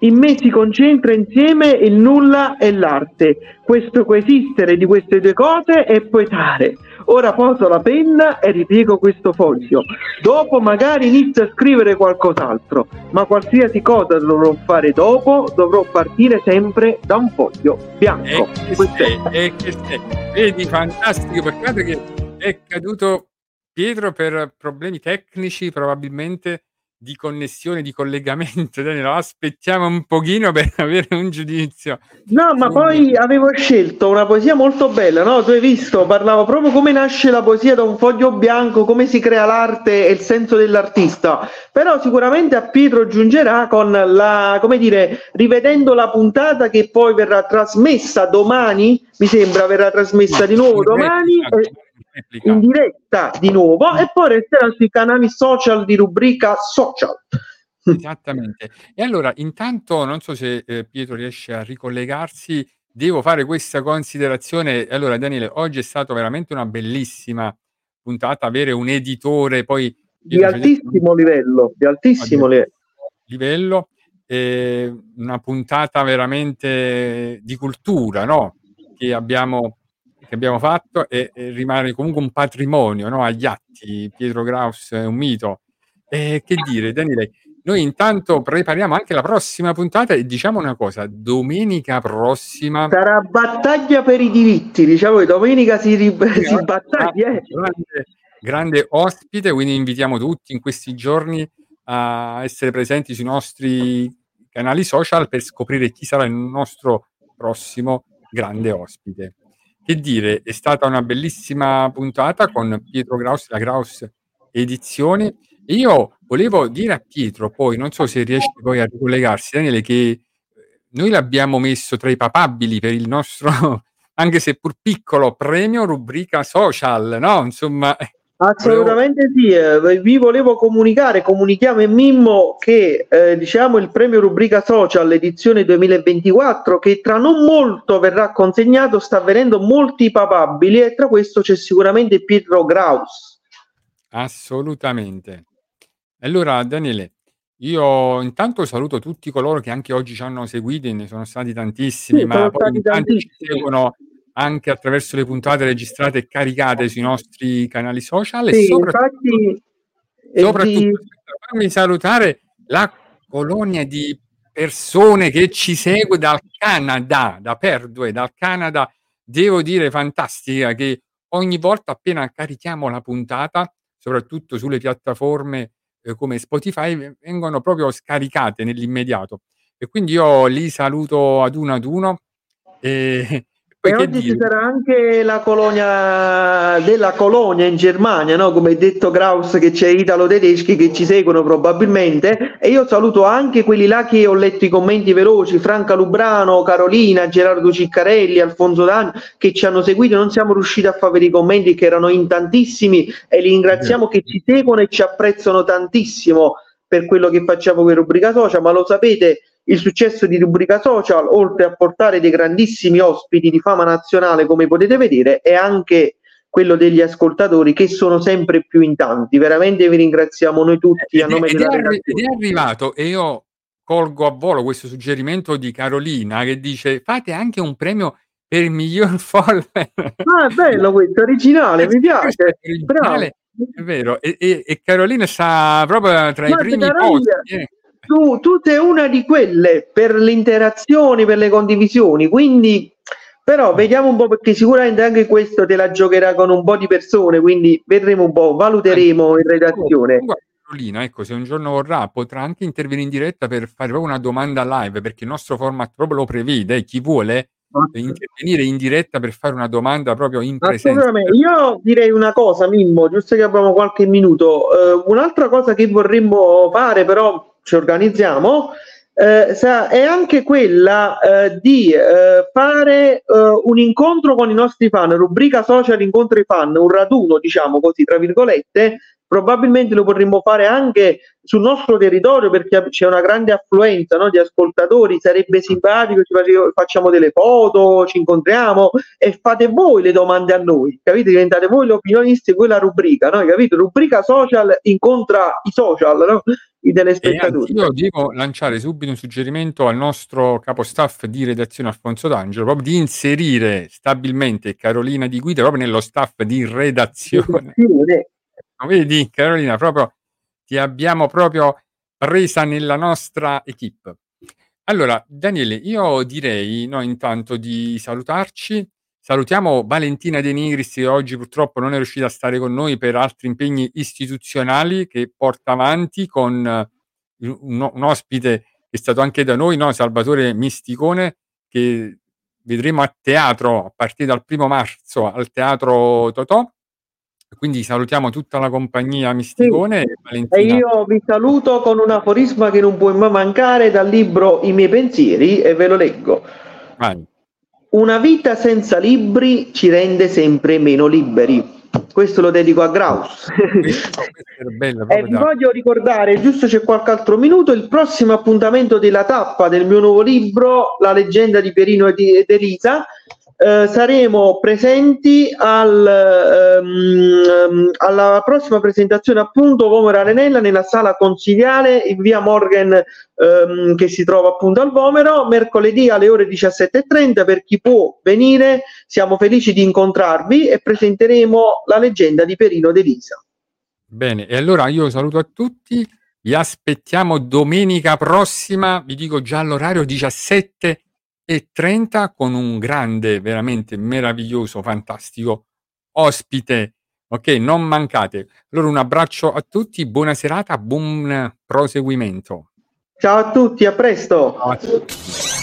In me si concentra insieme il nulla e l'arte. Questo coesistere di queste due cose è poetare. Ora poso la penna e ripiego questo foglio. Dopo magari inizio a scrivere qualcos'altro, ma qualsiasi cosa dovrò fare dopo, dovrò partire sempre da un foglio bianco. E che sei, e che sei. Vedi, fantastico, peccato che è caduto Pietro per problemi tecnici, probabilmente di connessione, di collegamento. Daniele, aspettiamo un pochino per avere un giudizio. No, ma poi avevo scelto una poesia molto bella, no? Tu hai visto, parlavo proprio come nasce la poesia da un foglio bianco, come si crea l'arte e il senso dell'artista. Però sicuramente a Pietro giungerà con la, come dire, rivedendo la puntata che poi verrà trasmessa domani, mi sembra verrà trasmessa di nuovo domani. e- replica. in diretta di nuovo e poi resterà sui canali social di rubrica social. Esattamente. E allora, intanto, non so se eh, Pietro riesce a ricollegarsi, devo fare questa considerazione. Allora, Daniele, oggi è stata veramente una bellissima puntata, avere un editore, poi Di Pietro altissimo livello, di altissimo livello. livello, eh, una puntata veramente di cultura, no? Che abbiamo, che abbiamo fatto e, e rimane comunque un patrimonio, no? Agli atti. Pietro Graus è un mito. E che dire, Daniele, noi intanto prepariamo anche la prossima puntata e diciamo una cosa, domenica prossima Sarà battaglia per i diritti, diciamo che domenica si, ri- si battaglia. eh. grande, grande ospite, quindi invitiamo tutti in questi giorni a essere presenti sui nostri canali social per scoprire chi sarà il nostro prossimo grande ospite. Che dire, è stata una bellissima puntata con Pietro Graus, la Graus Edizioni. Io volevo dire a Pietro, poi non so se riesci poi a ricollegarsi, Daniele, che eh, noi l'abbiamo messo tra i papabili per il nostro, anche se pur piccolo, premio rubrica social, no? Insomma, Assolutamente sì, eh, vi volevo comunicare, comunichiamo in Mimmo che eh, diciamo il premio rubrica social edizione 2024 che tra non molto verrà consegnato sta avvenendo molti papabili e tra questo c'è sicuramente Pietro Graus. assolutamente. Allora, Daniele, io intanto saluto tutti coloro che anche oggi ci hanno seguiti, ne sono stati tantissimi, Sì, ma poi tanti ci seguono anche attraverso le puntate registrate e caricate sui nostri canali social e Sì, soprattutto, infatti, e soprattutto di- fammi salutare la colonia di persone che ci segue dal Canada, da Perdue, dal Canada, devo dire fantastica, che ogni volta appena carichiamo la puntata, soprattutto sulle piattaforme eh, come Spotify, vengono proprio scaricate nell'immediato. E quindi io li saluto ad uno ad uno. E, E oggi ci dire? sarà anche la colonia della colonia in Germania, no? come detto Kraus che c'è italo-tedeschi che ci seguono probabilmente e io saluto anche quelli là che ho letto i commenti veloci, Franca Lubrano, Carolina, Gerardo Ciccarelli, Alfonso Dani che ci hanno seguito, non siamo riusciti a fare i commenti che erano in tantissimi e li ringraziamo che ci seguono e ci apprezzano tantissimo per quello che facciamo per Rubrica Social, ma lo sapete il successo di Rubrica Social, oltre a portare dei grandissimi ospiti di fama nazionale, come potete vedere, è anche quello degli ascoltatori che sono sempre più in tanti. Veramente vi ringraziamo noi tutti a Ed è, nome ed è della arri- ed è arrivato e io colgo a volo questo suggerimento di Carolina che dice fate anche un premio per il miglior follower. Ah, è bello questo, originale, mi è piace. Originale, è vero. E, e- e Carolina sta proprio tra i Guarda, primi posti. eh. Tu, tu sei una di quelle per le interazioni, per le condivisioni, quindi però vediamo un po' perché sicuramente anche questo te la giocherà con un po' di persone, quindi vedremo un po', valuteremo in redazione. Carolina, ecco, se un giorno vorrà, potrà anche intervenire in diretta per fare proprio una domanda live, perché il nostro format proprio lo prevede. Chi vuole eh, intervenire in diretta per fare una domanda proprio in presenza. Io direi una cosa, Mimmo, giusto che abbiamo qualche minuto. Eh, un'altra cosa che vorremmo fare, però ci organizziamo, eh, è anche quella eh, di eh, fare eh, un incontro con i nostri fan, rubrica social incontro i fan, un raduno, diciamo così, tra virgolette. Probabilmente lo potremmo fare anche sul nostro territorio perché c'è una grande affluenza no, di ascoltatori, sarebbe simpatico, facciamo delle foto, ci incontriamo e fate voi le domande a noi, capite? Diventate voi gli opinionisti e voi la rubrica, no? Capite? Rubrica social incontra i social, no? I telespettatori. io devo lanciare subito un suggerimento al nostro capostaff di redazione Alfonso D'Angelo, proprio di inserire stabilmente Carolina di guida proprio nello staff di redazione. Redazione. Vedi, Carolina, proprio ti abbiamo proprio presa nella nostra equipe. Allora, Daniele, io direi no, intanto di salutarci. Salutiamo Valentina De Nigris che oggi purtroppo non è riuscita a stare con noi per altri impegni istituzionali che porta avanti con eh, un, un ospite che è stato anche da noi, no? Salvatore Misticone, che vedremo a teatro a partire dal primo marzo al Teatro Totò. Quindi salutiamo tutta la compagnia Misticone e E Valentina. io vi saluto con un aforisma che non può mai mancare dal libro I miei pensieri e ve lo leggo. Vai. Una vita senza libri ci rende sempre meno liberi. Questo lo dedico a Graus. Bello E vi da- voglio ricordare, giusto c'è qualche altro minuto, il prossimo appuntamento della tappa del mio nuovo libro, La leggenda di Perino e di- ed Elisa. Eh, saremo presenti al, ehm, alla prossima presentazione appunto Vomero Arenella nella sala consigliare in via Morgan ehm, che si trova appunto al Vomero mercoledì alle ore 17.30 per chi può venire siamo felici di incontrarvi e presenteremo la leggenda di Perino ed Elisa Bene, e allora io saluto a tutti, vi aspettiamo domenica prossima, vi dico già l'orario 17.30 con un grande, veramente meraviglioso, fantastico ospite. Ok, non mancate. Allora un abbraccio a tutti, buona serata, buon proseguimento. Ciao a tutti, a presto. Ciao a tutti.